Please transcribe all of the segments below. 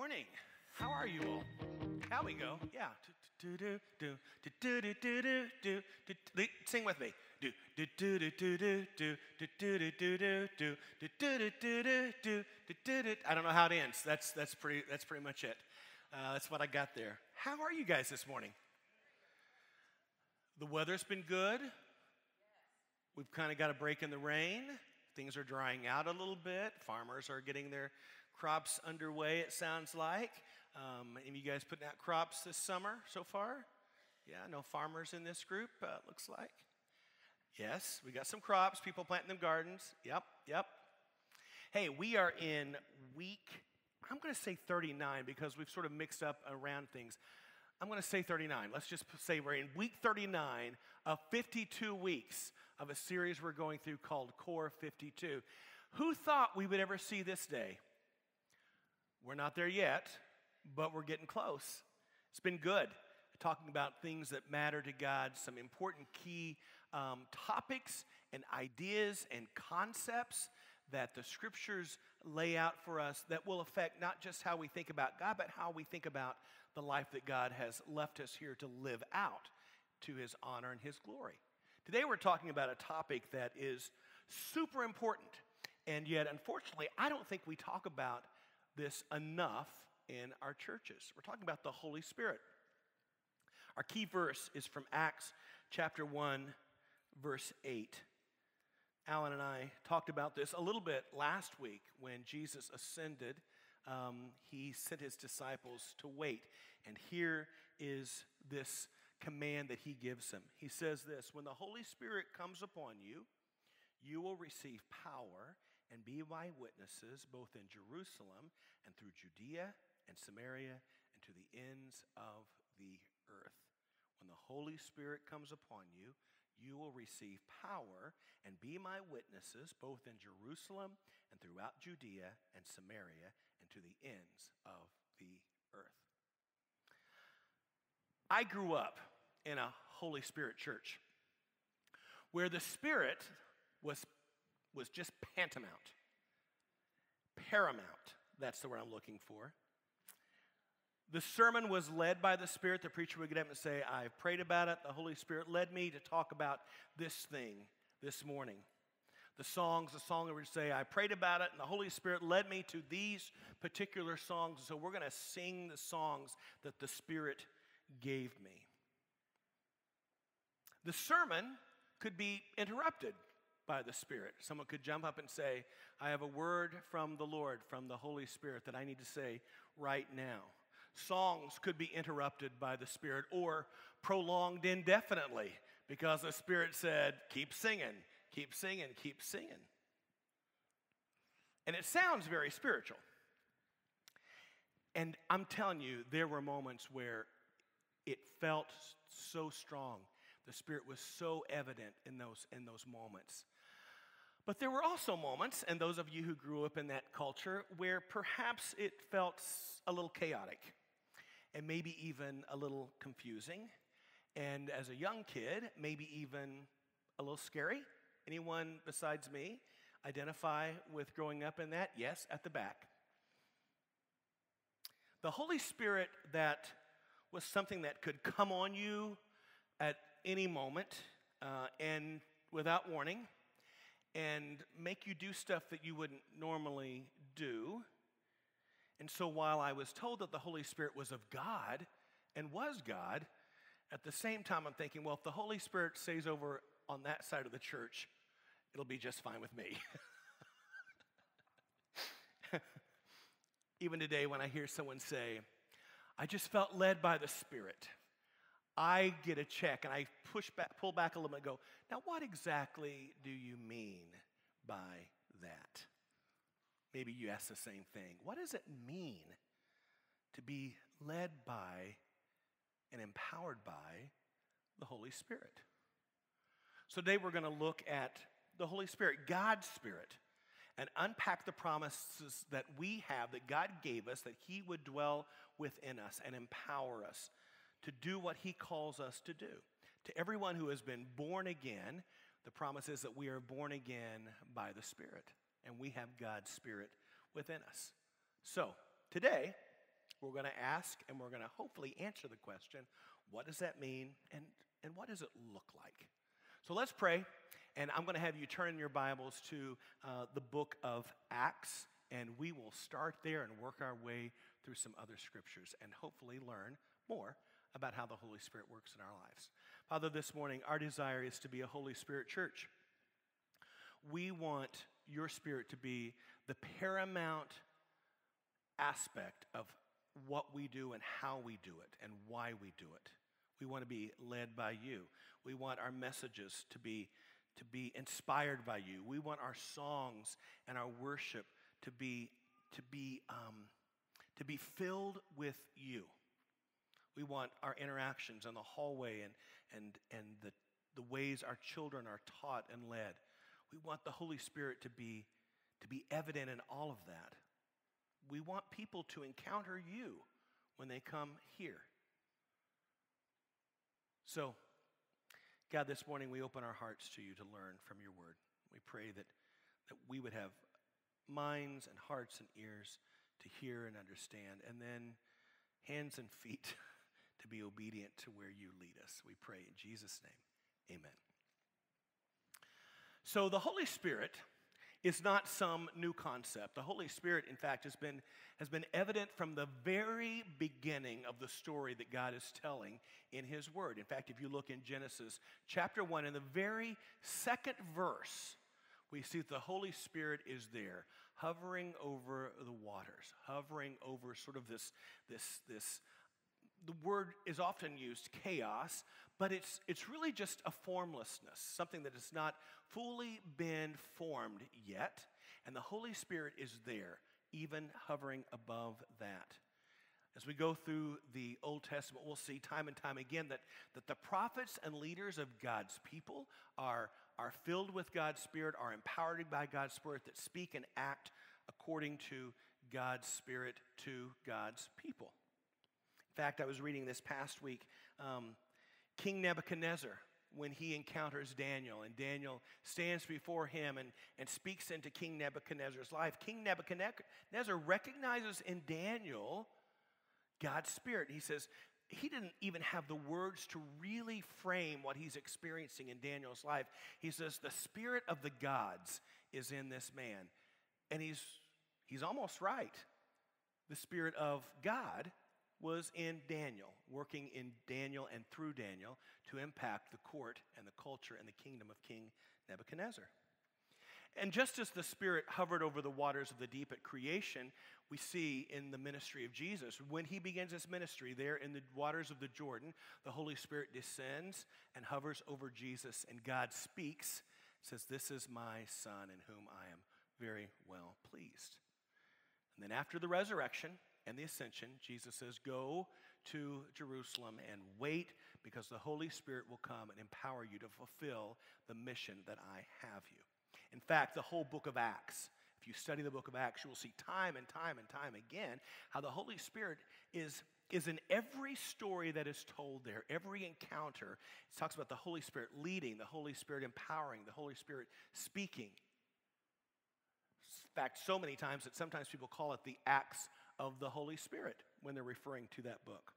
morning. How are you all? How we go? Yeah. Sing with me. I don't know how it ends. That's that's pretty that's pretty much it. Uh, that's what I got there. How are you guys this morning? The weather's been good. We've kind of got a break in the rain. Things are drying out a little bit. Farmers are getting their crops underway, it sounds like. Um, any of you guys putting out crops this summer so far? Yeah, no farmers in this group, uh, looks like. Yes, we got some crops, people planting them gardens. Yep, yep. Hey, we are in week, I'm going to say 39 because we've sort of mixed up around things. I'm going to say 39. Let's just say we're in week 39 of 52 weeks of a series we're going through called Core 52. Who thought we would ever see this day? We're not there yet, but we're getting close. It's been good talking about things that matter to God, some important key um, topics and ideas and concepts that the scriptures lay out for us that will affect not just how we think about God, but how we think about the life that God has left us here to live out to his honor and his glory. Today we're talking about a topic that is super important, and yet, unfortunately, I don't think we talk about this enough in our churches. We're talking about the Holy Spirit. Our key verse is from Acts chapter 1, verse 8. Alan and I talked about this a little bit last week when Jesus ascended. Um, he sent his disciples to wait. And here is this command that he gives them. He says this When the Holy Spirit comes upon you, you will receive power and be my witnesses both in Jerusalem and through Judea and Samaria and to the ends of the earth. When the Holy Spirit comes upon you, you will receive power and be my witnesses both in Jerusalem and throughout Judea and Samaria and to the ends of the earth. I grew up in a Holy Spirit church where the Spirit was, was just pantamount, paramount. That's the word I'm looking for. The sermon was led by the Spirit. The preacher would get up and say, I've prayed about it. The Holy Spirit led me to talk about this thing this morning. The songs, the song would say, I prayed about it, and the Holy Spirit led me to these particular songs. So we're going to sing the songs that the Spirit gave me. The sermon could be interrupted by the Spirit. Someone could jump up and say, I have a word from the Lord, from the Holy Spirit, that I need to say right now. Songs could be interrupted by the Spirit or prolonged indefinitely because the Spirit said, Keep singing, keep singing, keep singing. And it sounds very spiritual. And I'm telling you, there were moments where it felt so strong. The Spirit was so evident in those, in those moments. But there were also moments, and those of you who grew up in that culture, where perhaps it felt a little chaotic and maybe even a little confusing. And as a young kid, maybe even a little scary. Anyone besides me identify with growing up in that? Yes, at the back. The Holy Spirit that was something that could come on you at any moment uh, and without warning and make you do stuff that you wouldn't normally do and so while I was told that the Holy Spirit was of God and was God, at the same time I'm thinking, well, if the Holy Spirit stays over on that side of the church, it'll be just fine with me. Even today, when I hear someone say, I just felt led by the Spirit, I get a check and I push back, pull back a little bit and go, now what exactly do you mean by that? Maybe you ask the same thing. What does it mean to be led by and empowered by the Holy Spirit? So today we're going to look at the Holy Spirit, God's Spirit, and unpack the promises that we have, that God gave us, that He would dwell within us and empower us to do what He calls us to do. To everyone who has been born again, the promise is that we are born again by the Spirit and we have God's Spirit within us. So, today, We're going to ask and we're going to hopefully answer the question what does that mean and, and what does it look like? So let's pray, and I'm going to have you turn your Bibles to uh, the book of Acts, and we will start there and work our way through some other scriptures and hopefully learn more about how the Holy Spirit works in our lives. Father, this morning, our desire is to be a Holy Spirit church. We want your Spirit to be the paramount aspect of what we do and how we do it and why we do it. We want to be led by you. We want our messages to be, to be inspired by you. We want our songs and our worship to be, to be, um, to be filled with you. We want our interactions in the hallway and, and, and the, the ways our children are taught and led. We want the Holy Spirit to be, to be evident in all of that. We want people to encounter you when they come here. So, God, this morning we open our hearts to you to learn from your word. We pray that, that we would have minds and hearts and ears to hear and understand, and then hands and feet to be obedient to where you lead us. We pray in Jesus' name. Amen. So, the Holy Spirit is not some new concept. The Holy Spirit, in fact, has been, has been evident from the very beginning of the story that God is telling in His Word. In fact, if you look in Genesis chapter 1, in the very second verse, we see that the Holy Spirit is there, hovering over the waters, hovering over sort of this, this, this the word is often used chaos, but it's, it's really just a formlessness, something that has not fully been formed yet. And the Holy Spirit is there, even hovering above that. As we go through the Old Testament, we'll see time and time again that, that the prophets and leaders of God's people are, are filled with God's Spirit, are empowered by God's Spirit, that speak and act according to God's Spirit to God's people. Fact, I was reading this past week um, King Nebuchadnezzar, when he encounters Daniel, and Daniel stands before him and, and speaks into King Nebuchadnezzar's life. King Nebuchadnezzar recognizes in Daniel God's Spirit. He says, he didn't even have the words to really frame what he's experiencing in Daniel's life. He says, The Spirit of the gods is in this man. And he's, he's almost right. The Spirit of God was in Daniel, working in Daniel and through Daniel to impact the court and the culture and the kingdom of King Nebuchadnezzar. And just as the Spirit hovered over the waters of the deep at creation, we see in the ministry of Jesus, when he begins his ministry there in the waters of the Jordan, the Holy Spirit descends and hovers over Jesus, and God speaks, says, This is my Son in whom I am very well pleased. And then after the resurrection, and the ascension, Jesus says, Go to Jerusalem and wait because the Holy Spirit will come and empower you to fulfill the mission that I have you. In fact, the whole book of Acts, if you study the book of Acts, you will see time and time and time again how the Holy Spirit is, is in every story that is told there, every encounter. It talks about the Holy Spirit leading, the Holy Spirit empowering, the Holy Spirit speaking. In fact, so many times that sometimes people call it the Acts of the Holy Spirit when they're referring to that book.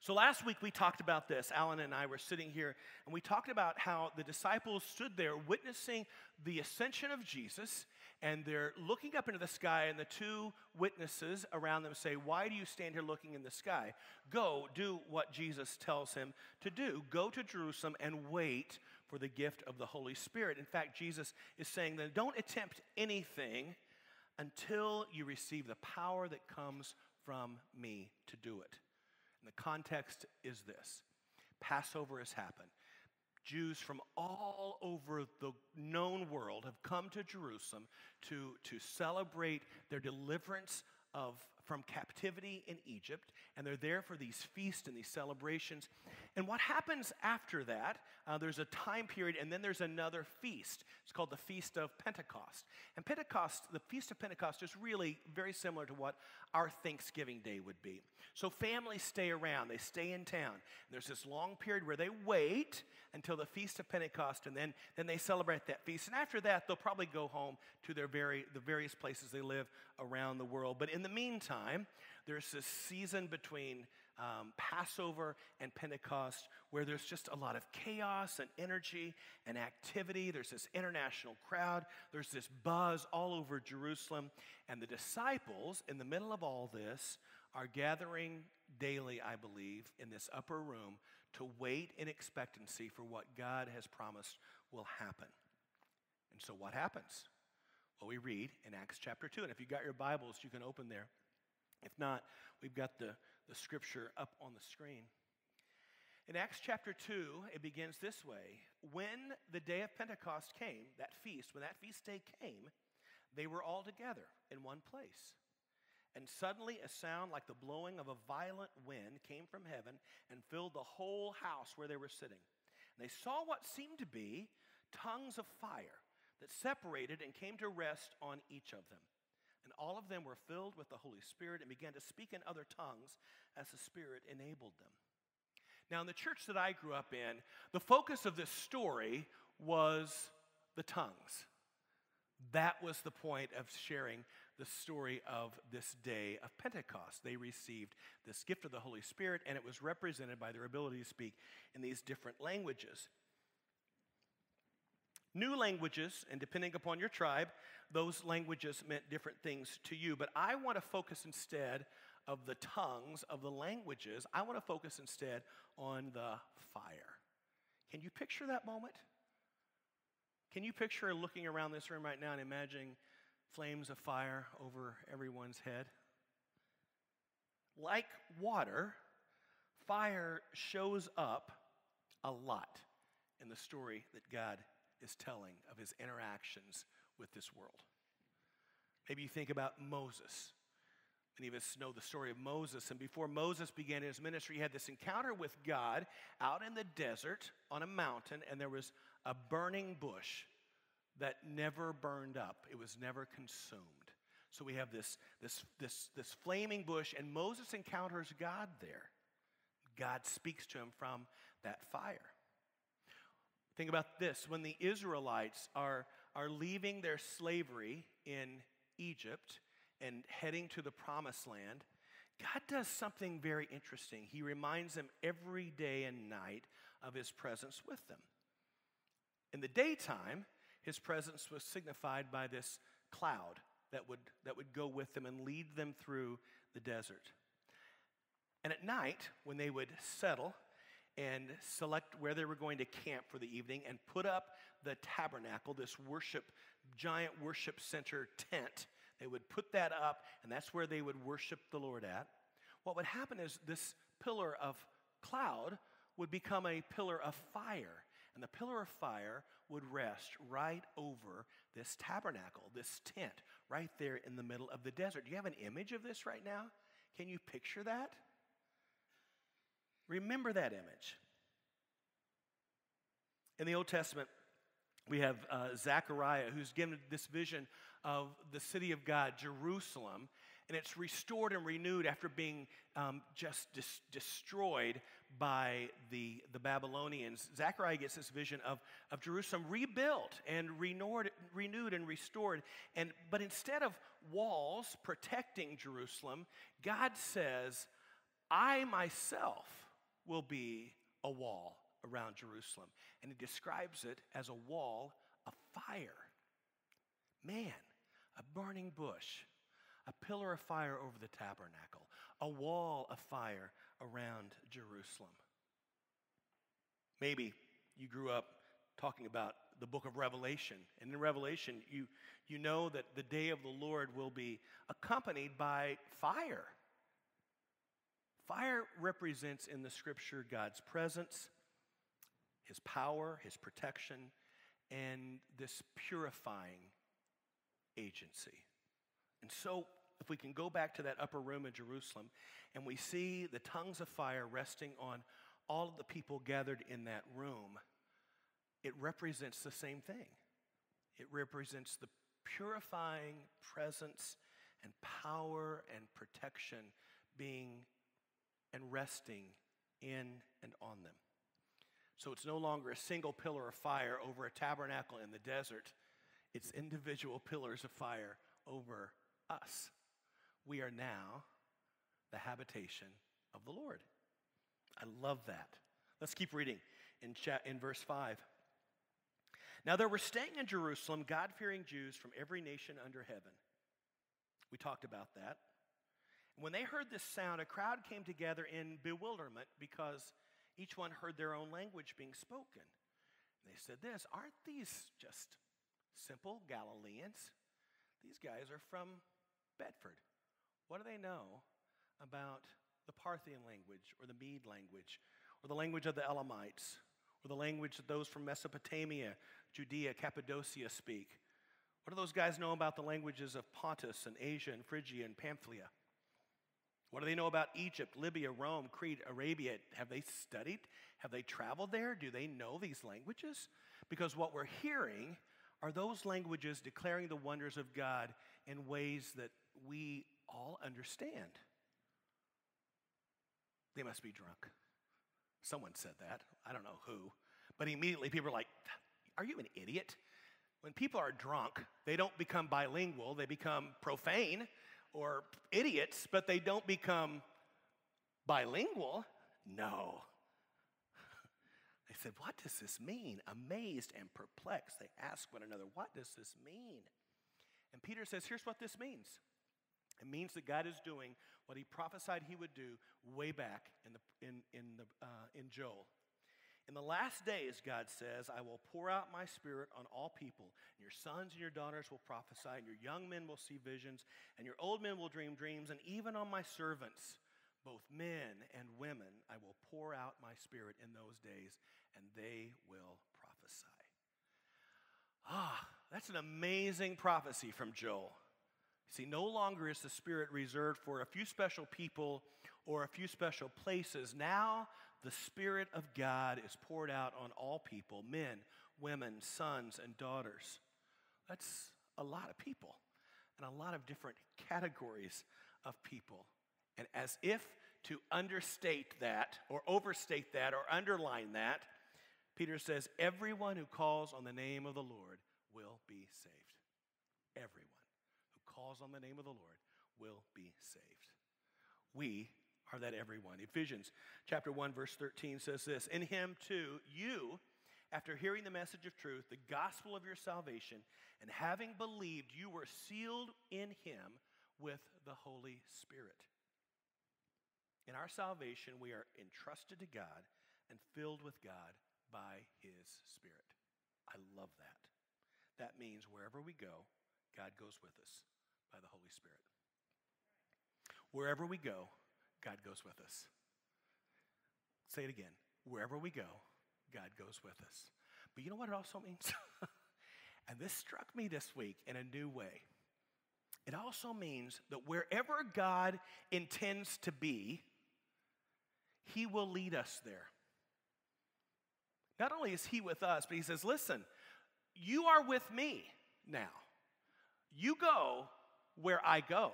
So last week we talked about this. Alan and I were sitting here and we talked about how the disciples stood there witnessing the ascension of Jesus and they're looking up into the sky and the two witnesses around them say, "Why do you stand here looking in the sky? Go do what Jesus tells him to do. Go to Jerusalem and wait for the gift of the Holy Spirit." In fact, Jesus is saying that don't attempt anything until you receive the power that comes from me to do it. And the context is this Passover has happened. Jews from all over the known world have come to Jerusalem to, to celebrate their deliverance of, from captivity in Egypt. And they're there for these feasts and these celebrations. And what happens after that, uh, there's a time period, and then there's another feast. It's called the Feast of Pentecost. And Pentecost, the Feast of Pentecost, is really very similar to what our Thanksgiving Day would be. So families stay around, they stay in town. And there's this long period where they wait until the Feast of Pentecost, and then, then they celebrate that feast. And after that, they'll probably go home to their very, the various places they live around the world. But in the meantime, there's this season between um, Passover and Pentecost, where there's just a lot of chaos and energy and activity. There's this international crowd, there's this buzz all over Jerusalem. And the disciples, in the middle of all this, are gathering daily, I believe, in this upper room to wait in expectancy for what God has promised will happen. And so, what happens? Well, we read in Acts chapter 2. And if you got your Bibles, you can open there. If not, we've got the the scripture up on the screen. In Acts chapter 2, it begins this way When the day of Pentecost came, that feast, when that feast day came, they were all together in one place. And suddenly a sound like the blowing of a violent wind came from heaven and filled the whole house where they were sitting. And they saw what seemed to be tongues of fire that separated and came to rest on each of them. All of them were filled with the Holy Spirit and began to speak in other tongues as the Spirit enabled them. Now, in the church that I grew up in, the focus of this story was the tongues. That was the point of sharing the story of this day of Pentecost. They received this gift of the Holy Spirit, and it was represented by their ability to speak in these different languages. New languages, and depending upon your tribe, those languages meant different things to you. But I want to focus instead of the tongues, of the languages, I want to focus instead on the fire. Can you picture that moment? Can you picture looking around this room right now and imagining flames of fire over everyone's head? Like water, fire shows up a lot in the story that God is telling of his interactions with this world. Maybe you think about Moses. Many of us know the story of Moses. And before Moses began his ministry, he had this encounter with God out in the desert on a mountain, and there was a burning bush that never burned up, it was never consumed. So we have this, this, this, this flaming bush, and Moses encounters God there. God speaks to him from that fire. Think about this when the Israelites are, are leaving their slavery in Egypt and heading to the promised land, God does something very interesting. He reminds them every day and night of his presence with them. In the daytime, his presence was signified by this cloud that would, that would go with them and lead them through the desert. And at night, when they would settle and select where they were going to camp for the evening and put up the tabernacle, this worship, giant worship center tent. They would put that up, and that's where they would worship the Lord at. What would happen is this pillar of cloud would become a pillar of fire. And the pillar of fire would rest right over this tabernacle, this tent, right there in the middle of the desert. Do you have an image of this right now? Can you picture that? Remember that image. In the Old Testament, we have uh, Zechariah who's given this vision of the city of God, Jerusalem, and it's restored and renewed after being um, just dis- destroyed by the, the Babylonians. Zechariah gets this vision of, of Jerusalem rebuilt and renewed, renewed and restored. And, but instead of walls protecting Jerusalem, God says, I myself will be a wall around Jerusalem. And he describes it as a wall of fire. Man, a burning bush, a pillar of fire over the tabernacle, a wall of fire around Jerusalem. Maybe you grew up talking about the book of Revelation. And in Revelation, you, you know that the day of the Lord will be accompanied by fire. Fire represents in the scripture God's presence, His power, His protection, and this purifying agency. And so, if we can go back to that upper room in Jerusalem and we see the tongues of fire resting on all of the people gathered in that room, it represents the same thing. It represents the purifying presence and power and protection being and resting in and on them. So it's no longer a single pillar of fire over a tabernacle in the desert, it's individual pillars of fire over us. We are now the habitation of the Lord. I love that. Let's keep reading in, chat, in verse 5. Now there were staying in Jerusalem God fearing Jews from every nation under heaven. We talked about that. When they heard this sound, a crowd came together in bewilderment because each one heard their own language being spoken. And they said, This, aren't these just simple Galileans? These guys are from Bedford. What do they know about the Parthian language or the Mede language or the language of the Elamites or the language that those from Mesopotamia, Judea, Cappadocia speak? What do those guys know about the languages of Pontus and Asia and Phrygia and Pamphylia? What do they know about Egypt, Libya, Rome, Crete, Arabia? Have they studied? Have they traveled there? Do they know these languages? Because what we're hearing are those languages declaring the wonders of God in ways that we all understand. They must be drunk. Someone said that. I don't know who. But immediately people are like, Are you an idiot? When people are drunk, they don't become bilingual, they become profane or idiots, but they don't become bilingual. No. They said, What does this mean? Amazed and perplexed, they ask one another, What does this mean? And Peter says, Here's what this means it means that God is doing what he prophesied he would do way back in, the, in, in, the, uh, in Joel. In the last days, God says, I will pour out my spirit on all people. And your sons and your daughters will prophesy, and your young men will see visions, and your old men will dream dreams, and even on my servants, both men and women, I will pour out my spirit in those days, and they will prophesy. Ah, that's an amazing prophecy from Joel. See, no longer is the Spirit reserved for a few special people or a few special places. Now the Spirit of God is poured out on all people men, women, sons, and daughters. That's a lot of people and a lot of different categories of people. And as if to understate that, or overstate that, or underline that, Peter says, Everyone who calls on the name of the Lord will be saved. Everyone who calls on the name of the Lord will be saved. We are that everyone. Ephesians chapter 1 verse 13 says this, "In him too you after hearing the message of truth, the gospel of your salvation, and having believed, you were sealed in him with the Holy Spirit." In our salvation, we are entrusted to God and filled with God by his Spirit. I love that. That means wherever we go, God goes with us by the Holy Spirit. Wherever we go, God goes with us. Say it again. Wherever we go, God goes with us. But you know what it also means? and this struck me this week in a new way. It also means that wherever God intends to be, He will lead us there. Not only is He with us, but He says, Listen, you are with me now. You go where I go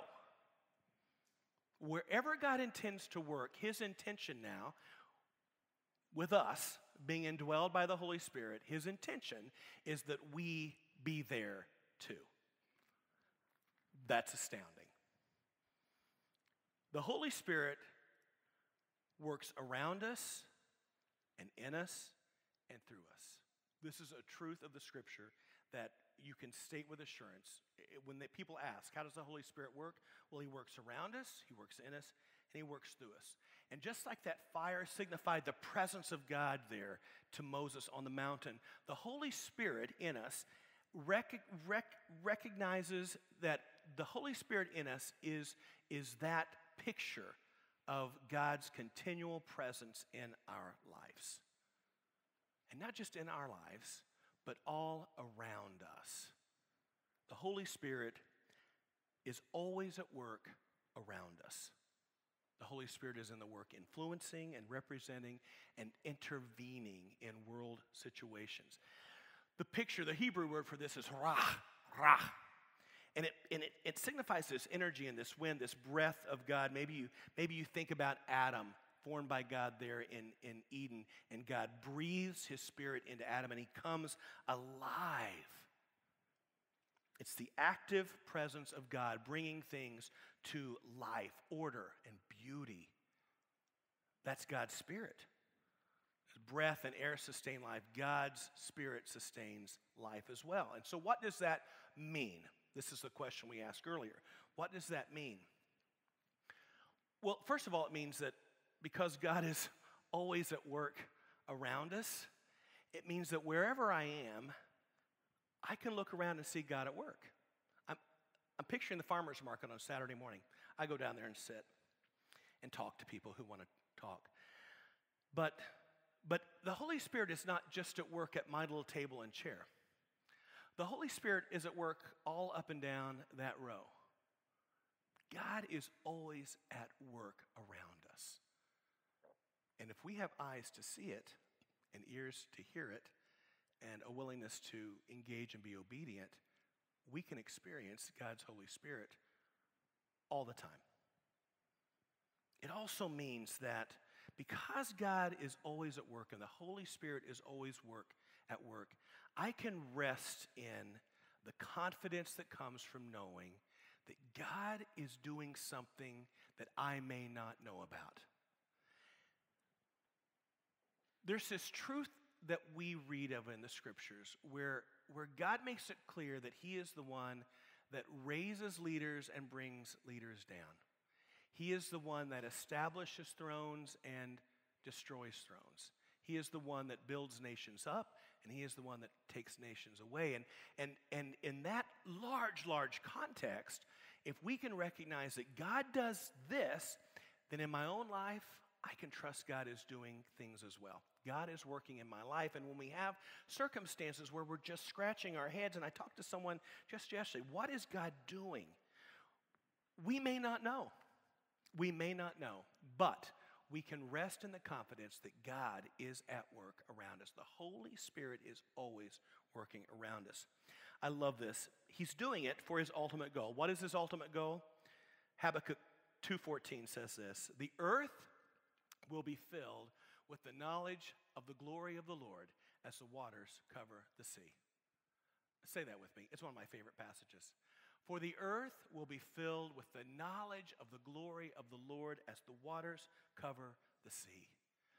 wherever God intends to work, his intention now with us being indwelled by the Holy Spirit, his intention is that we be there too. That's astounding. The Holy Spirit works around us and in us and through us. This is a truth of the scripture that you can state with assurance. When the people ask, How does the Holy Spirit work? Well, He works around us, He works in us, and He works through us. And just like that fire signified the presence of God there to Moses on the mountain, the Holy Spirit in us rec- rec- recognizes that the Holy Spirit in us is, is that picture of God's continual presence in our lives. And not just in our lives, but all around us. The Holy Spirit is always at work around us. The Holy Spirit is in the work influencing and representing and intervening in world situations. The picture, the Hebrew word for this is rah, rah. And, it, and it, it signifies this energy and this wind, this breath of God. Maybe you, maybe you think about Adam, formed by God there in, in Eden, and God breathes his spirit into Adam and he comes alive. It's the active presence of God bringing things to life, order, and beauty. That's God's spirit. breath and air sustain life. God's spirit sustains life as well. And so, what does that mean? This is the question we asked earlier. What does that mean? Well, first of all, it means that because God is always at work around us, it means that wherever I am, I can look around and see God at work. I'm, I'm picturing the farmer's market on Saturday morning. I go down there and sit and talk to people who want to talk. But, but the Holy Spirit is not just at work at my little table and chair. The Holy Spirit is at work all up and down that row. God is always at work around. And if we have eyes to see it and ears to hear it and a willingness to engage and be obedient, we can experience God's Holy Spirit all the time. It also means that because God is always at work and the Holy Spirit is always work at work, I can rest in the confidence that comes from knowing that God is doing something that I may not know about. There's this truth that we read of in the scriptures where, where God makes it clear that He is the one that raises leaders and brings leaders down. He is the one that establishes thrones and destroys thrones. He is the one that builds nations up and he is the one that takes nations away. And, and, and in that large, large context, if we can recognize that God does this, then in my own life, I can trust God is doing things as well. God is working in my life. And when we have circumstances where we're just scratching our heads, and I talked to someone just yesterday, what is God doing? We may not know. We may not know. But we can rest in the confidence that God is at work around us. The Holy Spirit is always working around us. I love this. He's doing it for his ultimate goal. What is his ultimate goal? Habakkuk 2:14 says this, "The earth will be filled with the knowledge of the glory of the Lord as the waters cover the sea." Say that with me. It's one of my favorite passages. For the earth will be filled with the knowledge of the glory of the Lord as the waters cover the sea.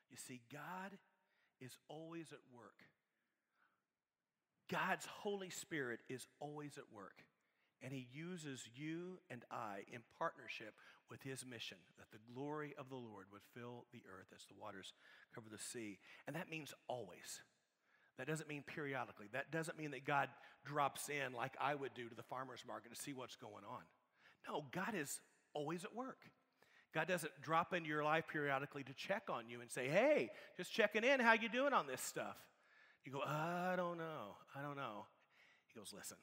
You see, God is always at work. God's Holy Spirit is always at work. And He uses you and I in partnership with His mission that the glory of the Lord would fill the earth as the waters cover the sea. And that means always. That doesn't mean periodically. That doesn't mean that God drops in like I would do to the farmer's market to see what's going on. No, God is always at work. God doesn't drop into your life periodically to check on you and say, "Hey, just checking in. How you doing on this stuff?" You go, "I don't know. I don't know." He goes, "Listen.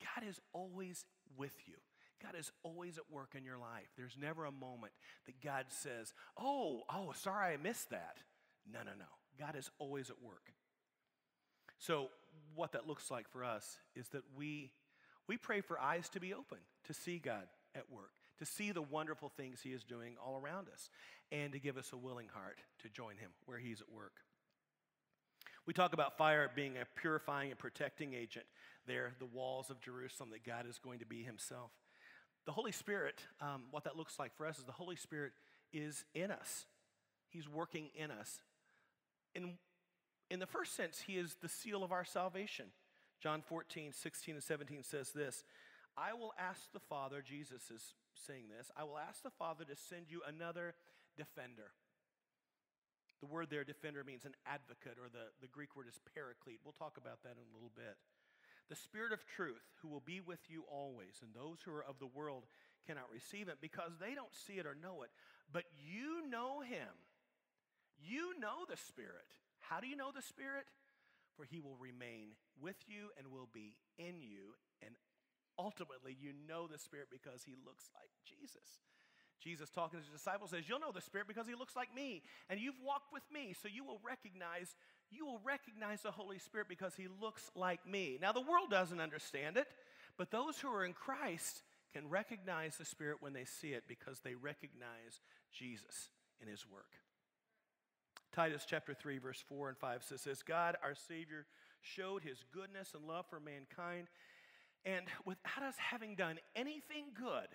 God is always with you. God is always at work in your life. There's never a moment that God says, "Oh, oh, sorry I missed that." No, no, no. God is always at work. So, what that looks like for us is that we, we pray for eyes to be open, to see God at work, to see the wonderful things He is doing all around us, and to give us a willing heart to join Him where He's at work. We talk about fire being a purifying and protecting agent there, the walls of Jerusalem, that God is going to be Himself. The Holy Spirit, um, what that looks like for us is the Holy Spirit is in us. He's working in us. And in the first sense, he is the seal of our salvation. John 14, 16, and 17 says this I will ask the Father, Jesus is saying this, I will ask the Father to send you another defender. The word there, defender, means an advocate, or the, the Greek word is paraclete. We'll talk about that in a little bit. The Spirit of truth, who will be with you always, and those who are of the world cannot receive it because they don't see it or know it. But you know him. You know the Spirit how do you know the Spirit? For he will remain with you and will be in you. And ultimately, you know the Spirit because he looks like Jesus. Jesus, talking to his disciples, says, You'll know the Spirit because he looks like me, and you've walked with me, so you will recognize. You will recognize the Holy Spirit because he looks like me. Now, the world doesn't understand it, but those who are in Christ can recognize the Spirit when they see it because they recognize Jesus in his work. Titus chapter 3, verse 4 and 5 says this God, our Savior, showed his goodness and love for mankind, and without us having done anything good,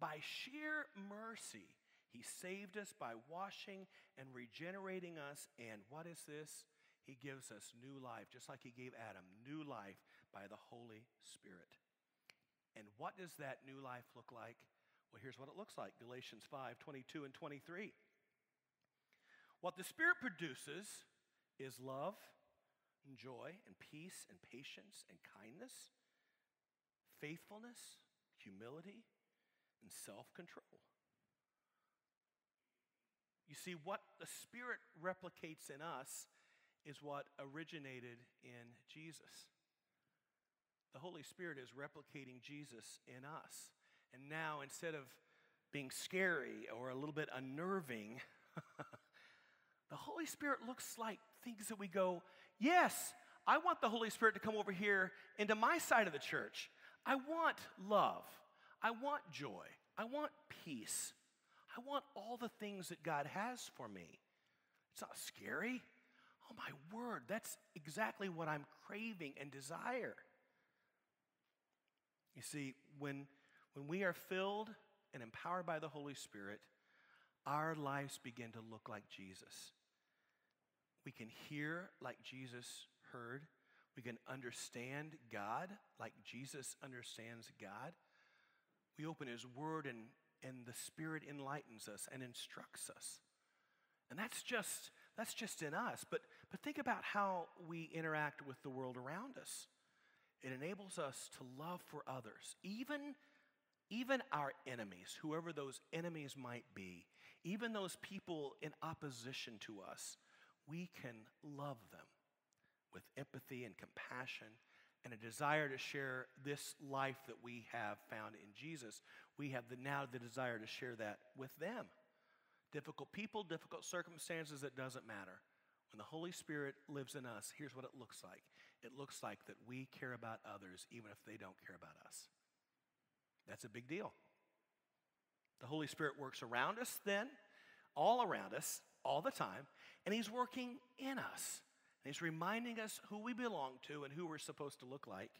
by sheer mercy, he saved us by washing and regenerating us. And what is this? He gives us new life, just like he gave Adam new life by the Holy Spirit. And what does that new life look like? Well, here's what it looks like Galatians 5 22 and 23. What the Spirit produces is love and joy and peace and patience and kindness, faithfulness, humility, and self control. You see, what the Spirit replicates in us is what originated in Jesus. The Holy Spirit is replicating Jesus in us. And now, instead of being scary or a little bit unnerving, the Holy Spirit looks like things that we go, yes, I want the Holy Spirit to come over here into my side of the church. I want love. I want joy. I want peace. I want all the things that God has for me. It's not scary. Oh, my word, that's exactly what I'm craving and desire. You see, when, when we are filled and empowered by the Holy Spirit, our lives begin to look like Jesus. We can hear like Jesus heard. We can understand God like Jesus understands God. We open His Word and, and the Spirit enlightens us and instructs us. And that's just, that's just in us. But, but think about how we interact with the world around us. It enables us to love for others, even, even our enemies, whoever those enemies might be, even those people in opposition to us. We can love them with empathy and compassion and a desire to share this life that we have found in Jesus, we have the, now the desire to share that with them. Difficult people, difficult circumstances, it doesn't matter. When the Holy Spirit lives in us, here's what it looks like it looks like that we care about others even if they don't care about us. That's a big deal. The Holy Spirit works around us then, all around us, all the time, and He's working in us. He's reminding us who we belong to and who we're supposed to look like.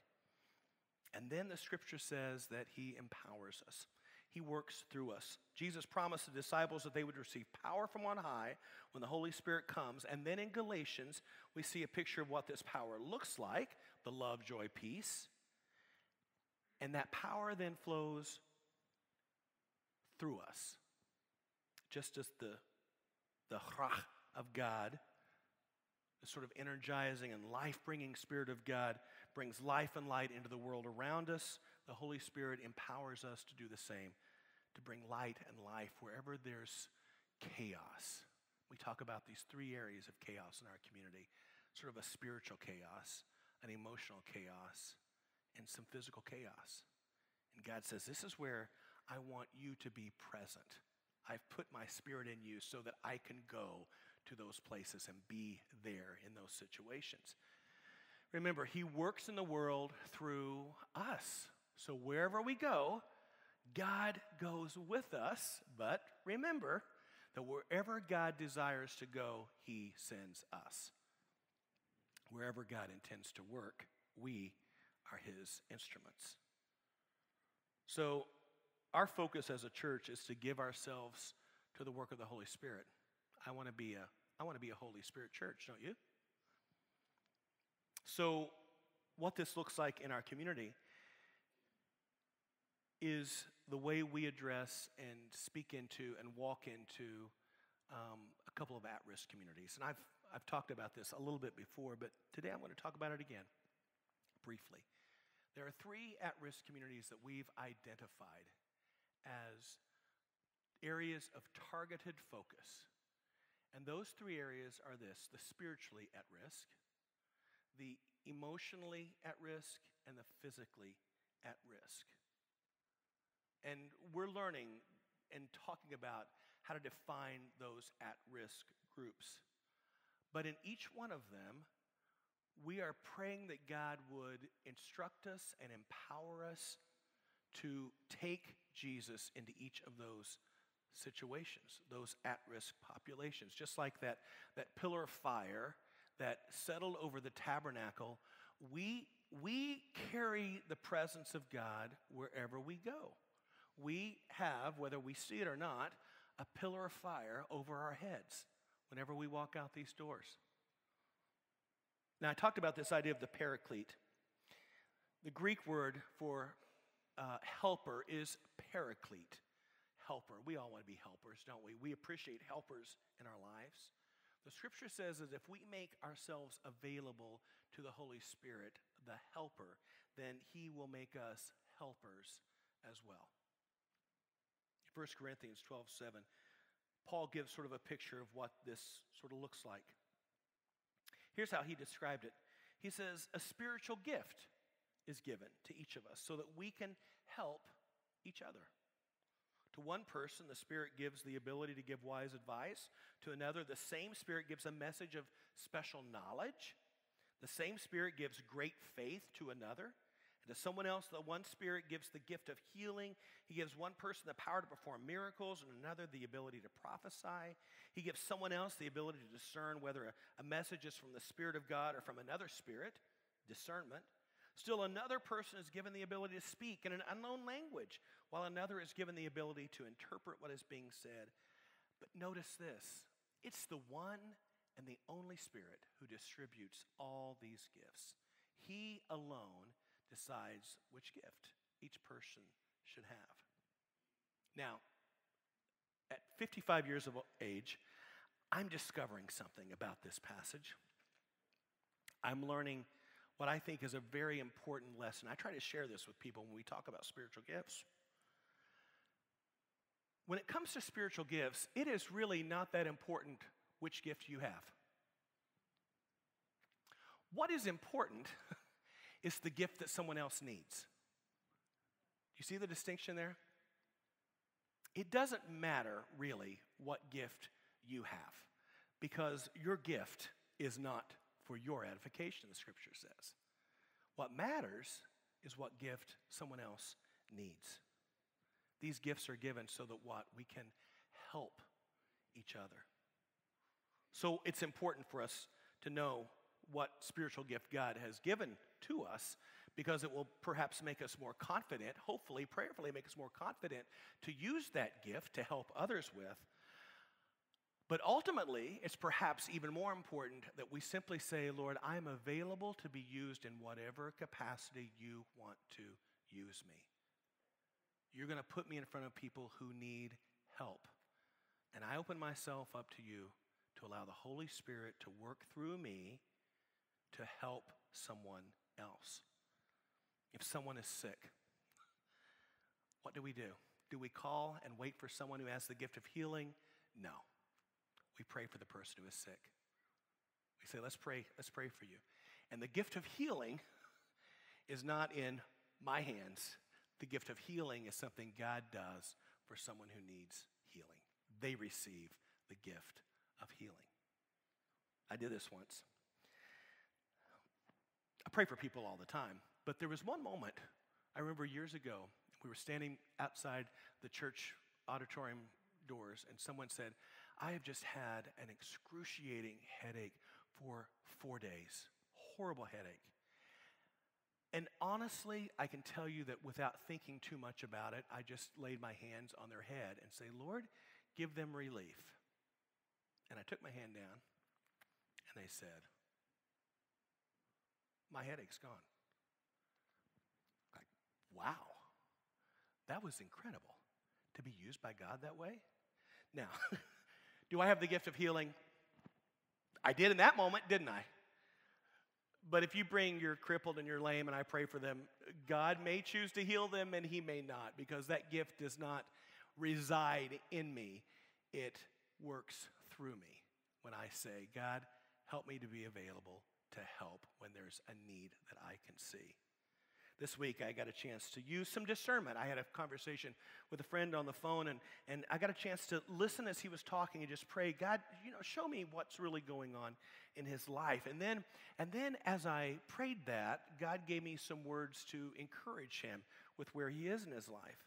And then the scripture says that he empowers us. He works through us. Jesus promised the disciples that they would receive power from on high when the Holy Spirit comes. And then in Galatians, we see a picture of what this power looks like the love, joy, peace. And that power then flows through us. Just as the, the of God sort of energizing and life bringing Spirit of God brings life and light into the world around us. The Holy Spirit empowers us to do the same, to bring light and life wherever there's chaos. We talk about these three areas of chaos in our community sort of a spiritual chaos, an emotional chaos, and some physical chaos. And God says, This is where I want you to be present. I've put my spirit in you so that I can go to those places and be there in those situations. Remember, He works in the world through us. So wherever we go, God goes with us. But remember that wherever God desires to go, He sends us. Wherever God intends to work, we are His instruments. So, our focus as a church is to give ourselves to the work of the Holy Spirit. I want to be a I want to be a Holy Spirit church, don't you? So, what this looks like in our community is the way we address and speak into and walk into um, a couple of at risk communities. And I've, I've talked about this a little bit before, but today I'm going to talk about it again briefly. There are three at risk communities that we've identified as areas of targeted focus and those three areas are this the spiritually at risk, the emotionally at risk, and the physically at risk. And we're learning and talking about how to define those at risk groups. But in each one of them, we are praying that God would instruct us and empower us to take Jesus into each of those situations, those at risk populations. Just like that, that pillar of fire that settled over the tabernacle, we, we carry the presence of God wherever we go. We have, whether we see it or not, a pillar of fire over our heads whenever we walk out these doors. Now, I talked about this idea of the paraclete. The Greek word for uh, helper is paraclete. Helper. We all want to be helpers, don't we? We appreciate helpers in our lives. The scripture says that if we make ourselves available to the Holy Spirit, the helper, then he will make us helpers as well. 1 Corinthians 12 7, Paul gives sort of a picture of what this sort of looks like. Here's how he described it He says, A spiritual gift is given to each of us so that we can help each other. To one person, the Spirit gives the ability to give wise advice. To another, the same Spirit gives a message of special knowledge. The same Spirit gives great faith to another. To someone else, the one Spirit gives the gift of healing. He gives one person the power to perform miracles, and another the ability to prophesy. He gives someone else the ability to discern whether a, a message is from the Spirit of God or from another Spirit, discernment. Still, another person is given the ability to speak in an unknown language, while another is given the ability to interpret what is being said. But notice this it's the one and the only Spirit who distributes all these gifts. He alone decides which gift each person should have. Now, at 55 years of age, I'm discovering something about this passage. I'm learning what I think is a very important lesson. I try to share this with people when we talk about spiritual gifts. When it comes to spiritual gifts, it is really not that important which gift you have. What is important is the gift that someone else needs. You see the distinction there? It doesn't matter really what gift you have because your gift is not for your edification, the scripture says. What matters is what gift someone else needs. These gifts are given so that what? We can help each other. So it's important for us to know what spiritual gift God has given to us because it will perhaps make us more confident, hopefully, prayerfully make us more confident to use that gift to help others with. But ultimately, it's perhaps even more important that we simply say, Lord, I'm available to be used in whatever capacity you want to use me. You're going to put me in front of people who need help. And I open myself up to you to allow the Holy Spirit to work through me to help someone else. If someone is sick, what do we do? Do we call and wait for someone who has the gift of healing? No. We pray for the person who is sick. We say, let's pray, let's pray for you. And the gift of healing is not in my hands. The gift of healing is something God does for someone who needs healing. They receive the gift of healing. I did this once. I pray for people all the time, but there was one moment I remember years ago. We were standing outside the church auditorium doors, and someone said, I have just had an excruciating headache for four days. Horrible headache. And honestly, I can tell you that without thinking too much about it, I just laid my hands on their head and say, Lord, give them relief. And I took my hand down, and they said, my headache's gone. Like, wow, that was incredible to be used by God that way. Now, do I have the gift of healing? I did in that moment, didn't I? But if you bring your crippled and your lame and I pray for them, God may choose to heal them and He may not because that gift does not reside in me. It works through me when I say, God, help me to be available to help when there's a need that I can see. This week I got a chance to use some discernment. I had a conversation with a friend on the phone, and, and I got a chance to listen as he was talking and just pray, God, you know, show me what's really going on in his life. And then, and then as I prayed that, God gave me some words to encourage him with where he is in his life.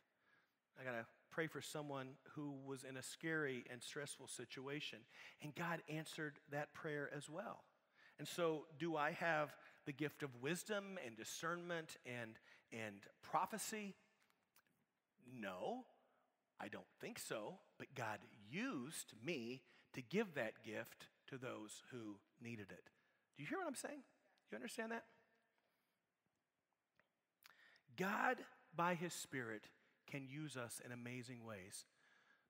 I got to pray for someone who was in a scary and stressful situation, and God answered that prayer as well. And so, do I have the gift of wisdom and discernment and, and prophecy? No, I don't think so. But God used me to give that gift to those who needed it. Do you hear what I'm saying? You understand that? God, by His Spirit, can use us in amazing ways.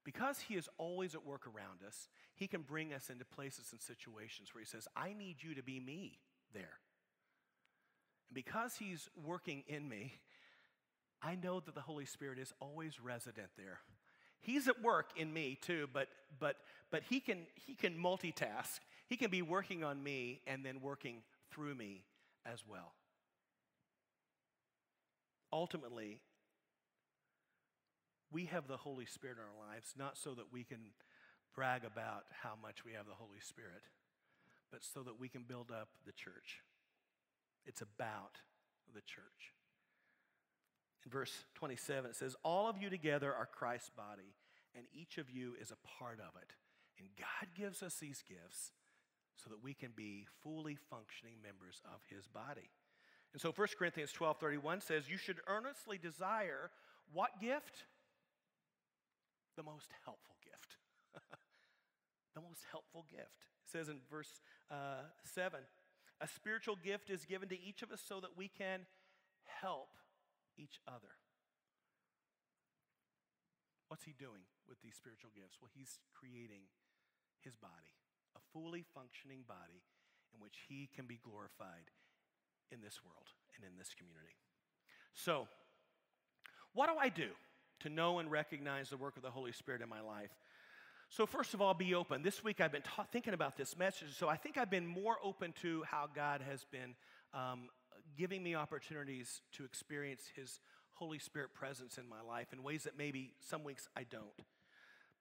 Because He is always at work around us, He can bring us into places and situations where He says, I need you to be me there. Because He's working in me, I know that the Holy Spirit is always resident there. He's at work in me too, but but but he can he can multitask. He can be working on me and then working through me as well. Ultimately, we have the Holy Spirit in our lives not so that we can brag about how much we have the Holy Spirit, but so that we can build up the church. It's about the church. In verse 27, it says, All of you together are Christ's body, and each of you is a part of it. And God gives us these gifts so that we can be fully functioning members of his body. And so 1 Corinthians 12 31 says, You should earnestly desire what gift? The most helpful gift. the most helpful gift. It says in verse uh, 7 a spiritual gift is given to each of us so that we can help each other. What's he doing with these spiritual gifts? Well, he's creating his body, a fully functioning body in which he can be glorified in this world and in this community. So, what do I do to know and recognize the work of the Holy Spirit in my life? So, first of all, be open. This week I've been ta- thinking about this message, so I think I've been more open to how God has been um, giving me opportunities to experience His Holy Spirit presence in my life in ways that maybe some weeks I don't.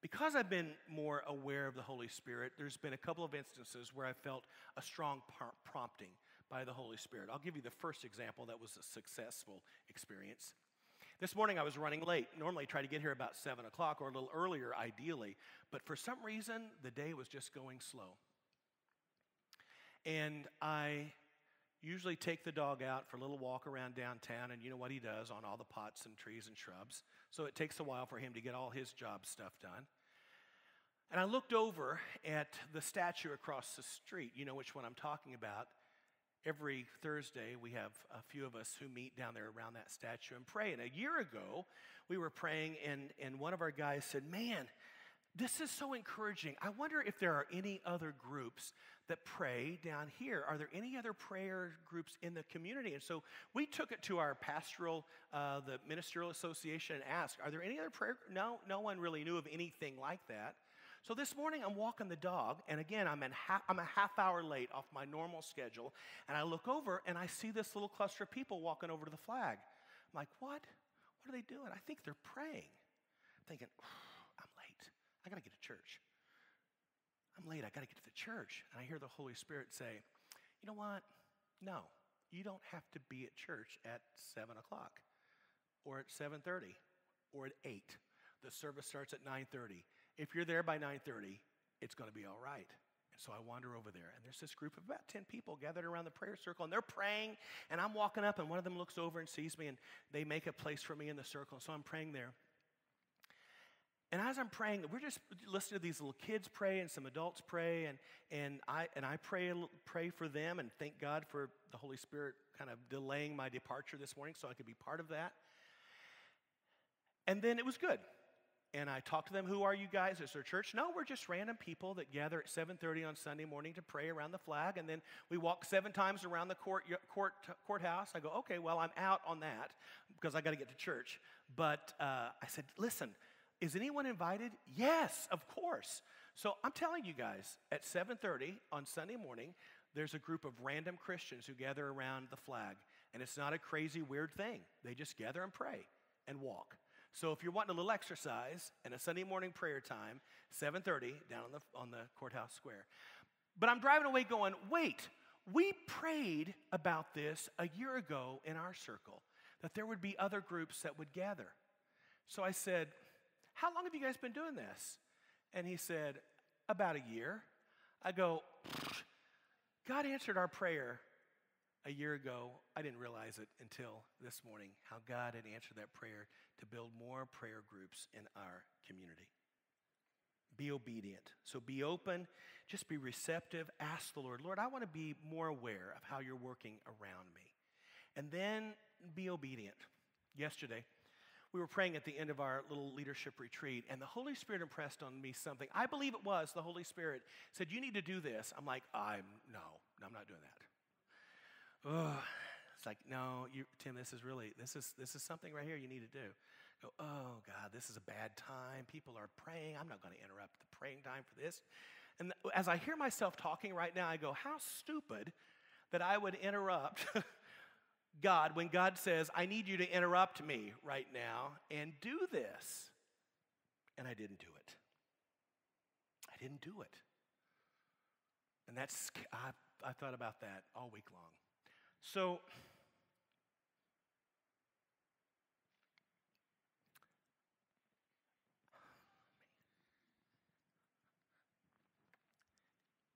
Because I've been more aware of the Holy Spirit, there's been a couple of instances where I felt a strong prompting by the Holy Spirit. I'll give you the first example that was a successful experience. This morning I was running late. Normally I try to get here about 7 o'clock or a little earlier, ideally. But for some reason, the day was just going slow. And I usually take the dog out for a little walk around downtown, and you know what he does on all the pots and trees and shrubs. So it takes a while for him to get all his job stuff done. And I looked over at the statue across the street. You know which one I'm talking about every Thursday, we have a few of us who meet down there around that statue and pray. And a year ago, we were praying, and, and one of our guys said, Man, this is so encouraging. I wonder if there are any other groups that pray down here. Are there any other prayer groups in the community? And so we took it to our pastoral, uh, the ministerial association, and asked, Are there any other prayer? No, no one really knew of anything like that. So this morning I'm walking the dog, and again, I'm, half, I'm a half hour late off my normal schedule, and I look over and I see this little cluster of people walking over to the flag. I'm like, what? What are they doing? I think they're praying. I'm thinking, I'm late. I got to get to church. I'm late. I got to get to the church. And I hear the Holy Spirit say, you know what? No, you don't have to be at church at 7 o'clock or at 7.30 or at 8. The service starts at 9.30. If you're there by 9:30, it's going to be all right. And so I wander over there, and there's this group of about 10 people gathered around the prayer circle, and they're praying, and I'm walking up, and one of them looks over and sees me, and they make a place for me in the circle. And so I'm praying there. And as I'm praying, we're just listening to these little kids pray and some adults pray, and, and, I, and I pray, pray for them and thank God for the Holy Spirit kind of delaying my departure this morning so I could be part of that. And then it was good and I talk to them, who are you guys? Is there church? No, we're just random people that gather at 7.30 on Sunday morning to pray around the flag, and then we walk seven times around the court, court, courthouse. I go, okay, well, I'm out on that because I got to get to church. But uh, I said, listen, is anyone invited? Yes, of course. So I'm telling you guys, at 7.30 on Sunday morning, there's a group of random Christians who gather around the flag And it's not a crazy, weird thing. They just gather and pray and walk. So if you're wanting a little exercise and a Sunday morning prayer time, 7:30 down on the on the courthouse square. But I'm driving away going, "Wait, we prayed about this a year ago in our circle that there would be other groups that would gather." So I said, "How long have you guys been doing this?" And he said, "About a year." I go, "God answered our prayer a year ago, I didn't realize it until this morning how God had answered that prayer to build more prayer groups in our community. Be obedient. So be open, just be receptive. Ask the Lord, Lord, I want to be more aware of how you're working around me. And then be obedient. Yesterday, we were praying at the end of our little leadership retreat, and the Holy Spirit impressed on me something. I believe it was the Holy Spirit said, You need to do this. I'm like, I'm no, I'm not doing that oh, it's like, no, you, Tim, this is really, this is, this is something right here you need to do. Go, oh, God, this is a bad time. People are praying. I'm not going to interrupt the praying time for this. And as I hear myself talking right now, I go, how stupid that I would interrupt God when God says, I need you to interrupt me right now and do this. And I didn't do it. I didn't do it. And that's, I, I thought about that all week long. So,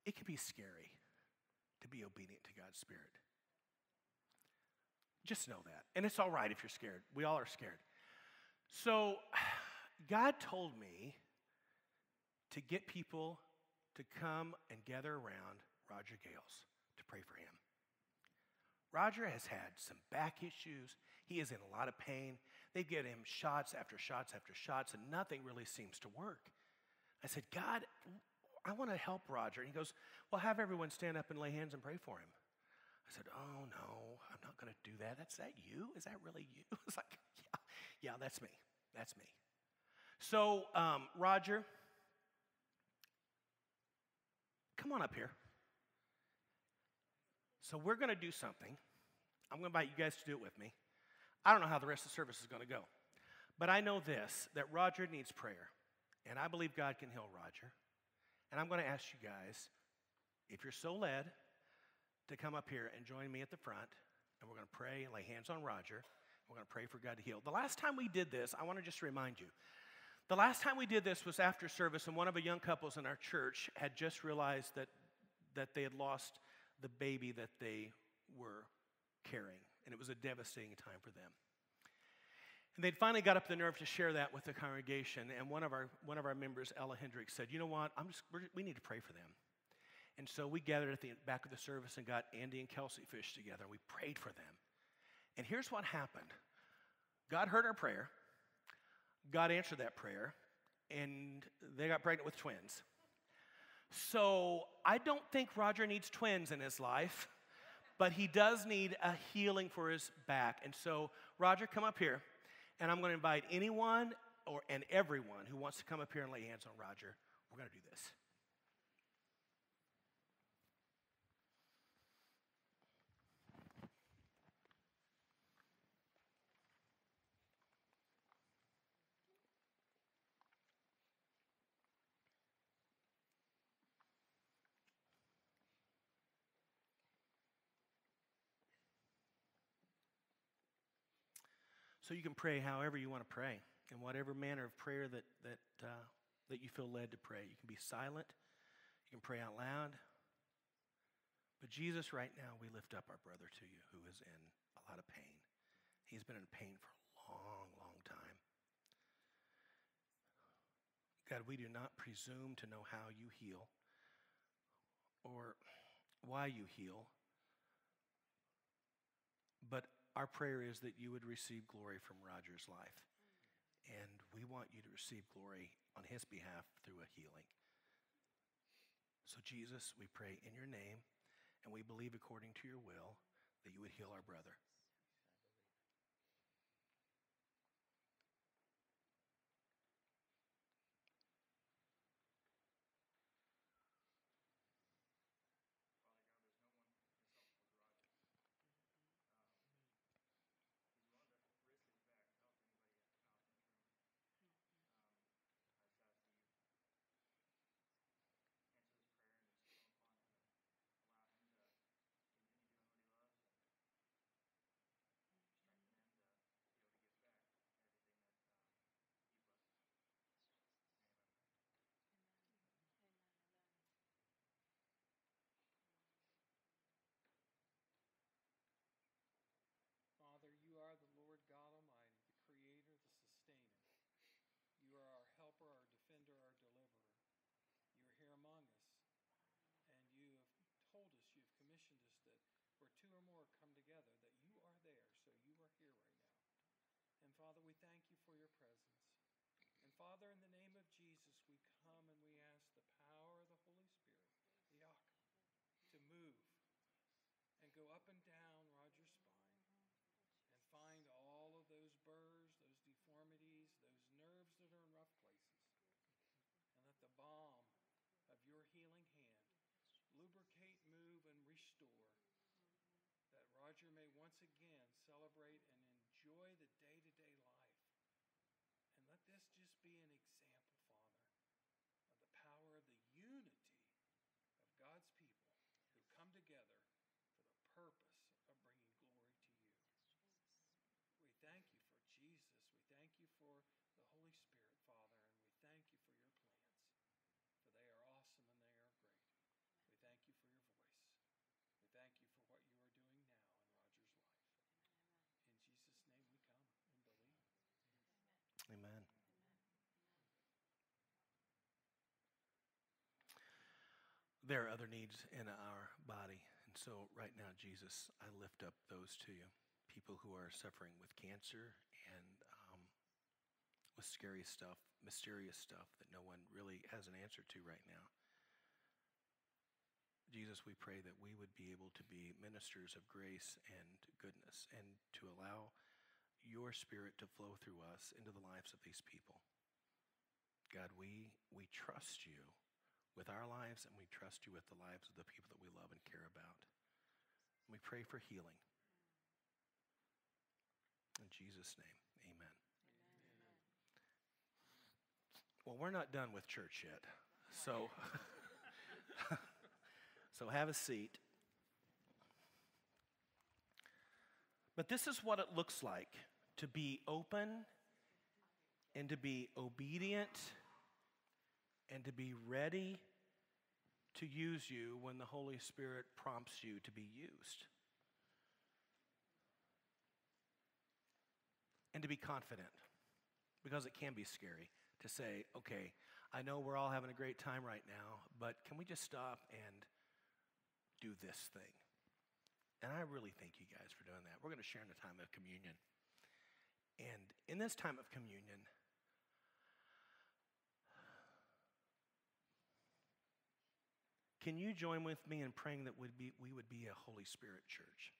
it can be scary to be obedient to God's Spirit. Just know that. And it's all right if you're scared. We all are scared. So, God told me to get people to come and gather around Roger Gales to pray for him. Roger has had some back issues. He is in a lot of pain. They get him shots after shots after shots, and nothing really seems to work. I said, God, I want to help Roger. And he goes, Well, have everyone stand up and lay hands and pray for him. I said, Oh, no, I'm not going to do that. That's that you? Is that really you? It's like, Yeah, yeah, that's me. That's me. So, um, Roger, come on up here. So we're going to do something. I'm going to invite you guys to do it with me. I don't know how the rest of the service is going to go. But I know this that Roger needs prayer. And I believe God can heal Roger. And I'm going to ask you guys, if you're so led, to come up here and join me at the front. And we're going to pray and lay hands on Roger. We're going to pray for God to heal. The last time we did this, I want to just remind you. The last time we did this was after service, and one of the young couples in our church had just realized that, that they had lost the baby that they were carrying. And it was a devastating time for them. And they'd finally got up the nerve to share that with the congregation. And one of our, one of our members, Ella Hendricks, said, You know what? I'm just, we need to pray for them. And so we gathered at the back of the service and got Andy and Kelsey Fish together. And we prayed for them. And here's what happened God heard our prayer, God answered that prayer, and they got pregnant with twins. So I don't think Roger needs twins in his life, but he does need a healing for his back. And so, Roger, come up here, and I'm going to invite anyone or and everyone who wants to come up here and lay hands on Roger. We're going to do this. So you can pray however you want to pray, in whatever manner of prayer that, that, uh, that you feel led to pray. You can be silent, you can pray out loud. But Jesus, right now, we lift up our brother to you who is in a lot of pain. He's been in pain for a long, long time. God, we do not presume to know how you heal or why you heal, but our prayer is that you would receive glory from Roger's life. And we want you to receive glory on his behalf through a healing. So, Jesus, we pray in your name, and we believe according to your will that you would heal our brother. Father, in the name of Jesus, we come and we ask the power of the Holy Spirit, the Yak, to move and go up and down Roger's spine and find all of those burrs, those deformities, those nerves that are in rough places. And let the balm of your healing hand lubricate, move, and restore. That Roger may once again celebrate and enjoy the day to day life. And let this just be an example, Father, of the power of the unity of God's people who come together for the purpose of bringing glory to you. We thank you for Jesus. We thank you for the Holy Spirit, Father, and we thank you for your plans, for they are awesome and they are great. We thank you for your voice. We thank you for what you are doing now in Roger's life. In Jesus' name we come and believe. Amen. There are other needs in our body. And so, right now, Jesus, I lift up those to you people who are suffering with cancer and um, with scary stuff, mysterious stuff that no one really has an answer to right now. Jesus, we pray that we would be able to be ministers of grace and goodness and to allow your spirit to flow through us into the lives of these people. God, we, we trust you with our lives and we trust you with the lives of the people that we love and care about. We pray for healing. In Jesus' name, amen. amen. Well, we're not done with church yet. So, so have a seat. But this is what it looks like to be open and to be obedient and to be ready to use you when the Holy Spirit prompts you to be used. And to be confident, because it can be scary to say, okay, I know we're all having a great time right now, but can we just stop and do this thing? And I really thank you guys for doing that. We're going to share in the time of communion. And in this time of communion, can you join with me in praying that we be, we would be a Holy Spirit church?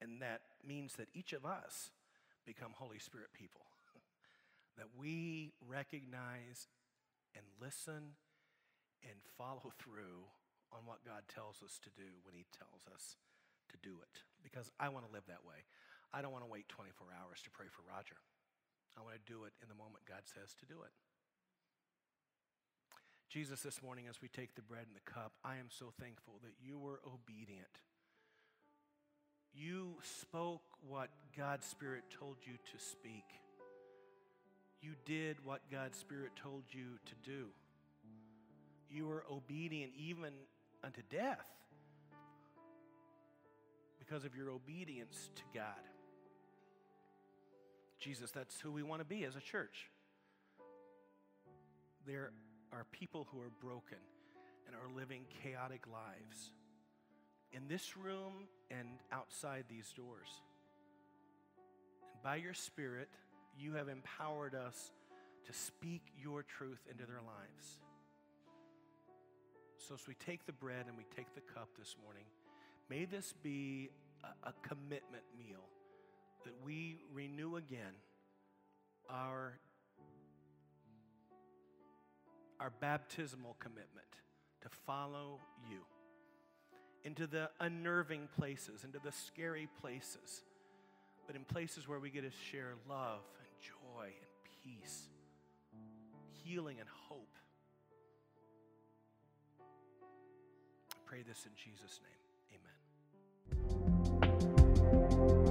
And that means that each of us become Holy Spirit people. that we recognize and listen and follow through on what God tells us to do when He tells us to do it. Because I want to live that way. I don't want to wait 24 hours to pray for Roger. I want to do it in the moment God says to do it. Jesus, this morning, as we take the bread and the cup, I am so thankful that you were obedient. You spoke what God's Spirit told you to speak. You did what God's Spirit told you to do. You were obedient even unto death because of your obedience to God. Jesus, that's who we want to be as a church. There are people who are broken and are living chaotic lives in this room and outside these doors. And by your Spirit, you have empowered us to speak your truth into their lives. So, as we take the bread and we take the cup this morning, may this be a, a commitment meal that we renew again our, our baptismal commitment to follow you into the unnerving places, into the scary places, but in places where we get to share love and joy and peace, healing and hope. I pray this in Jesus' name.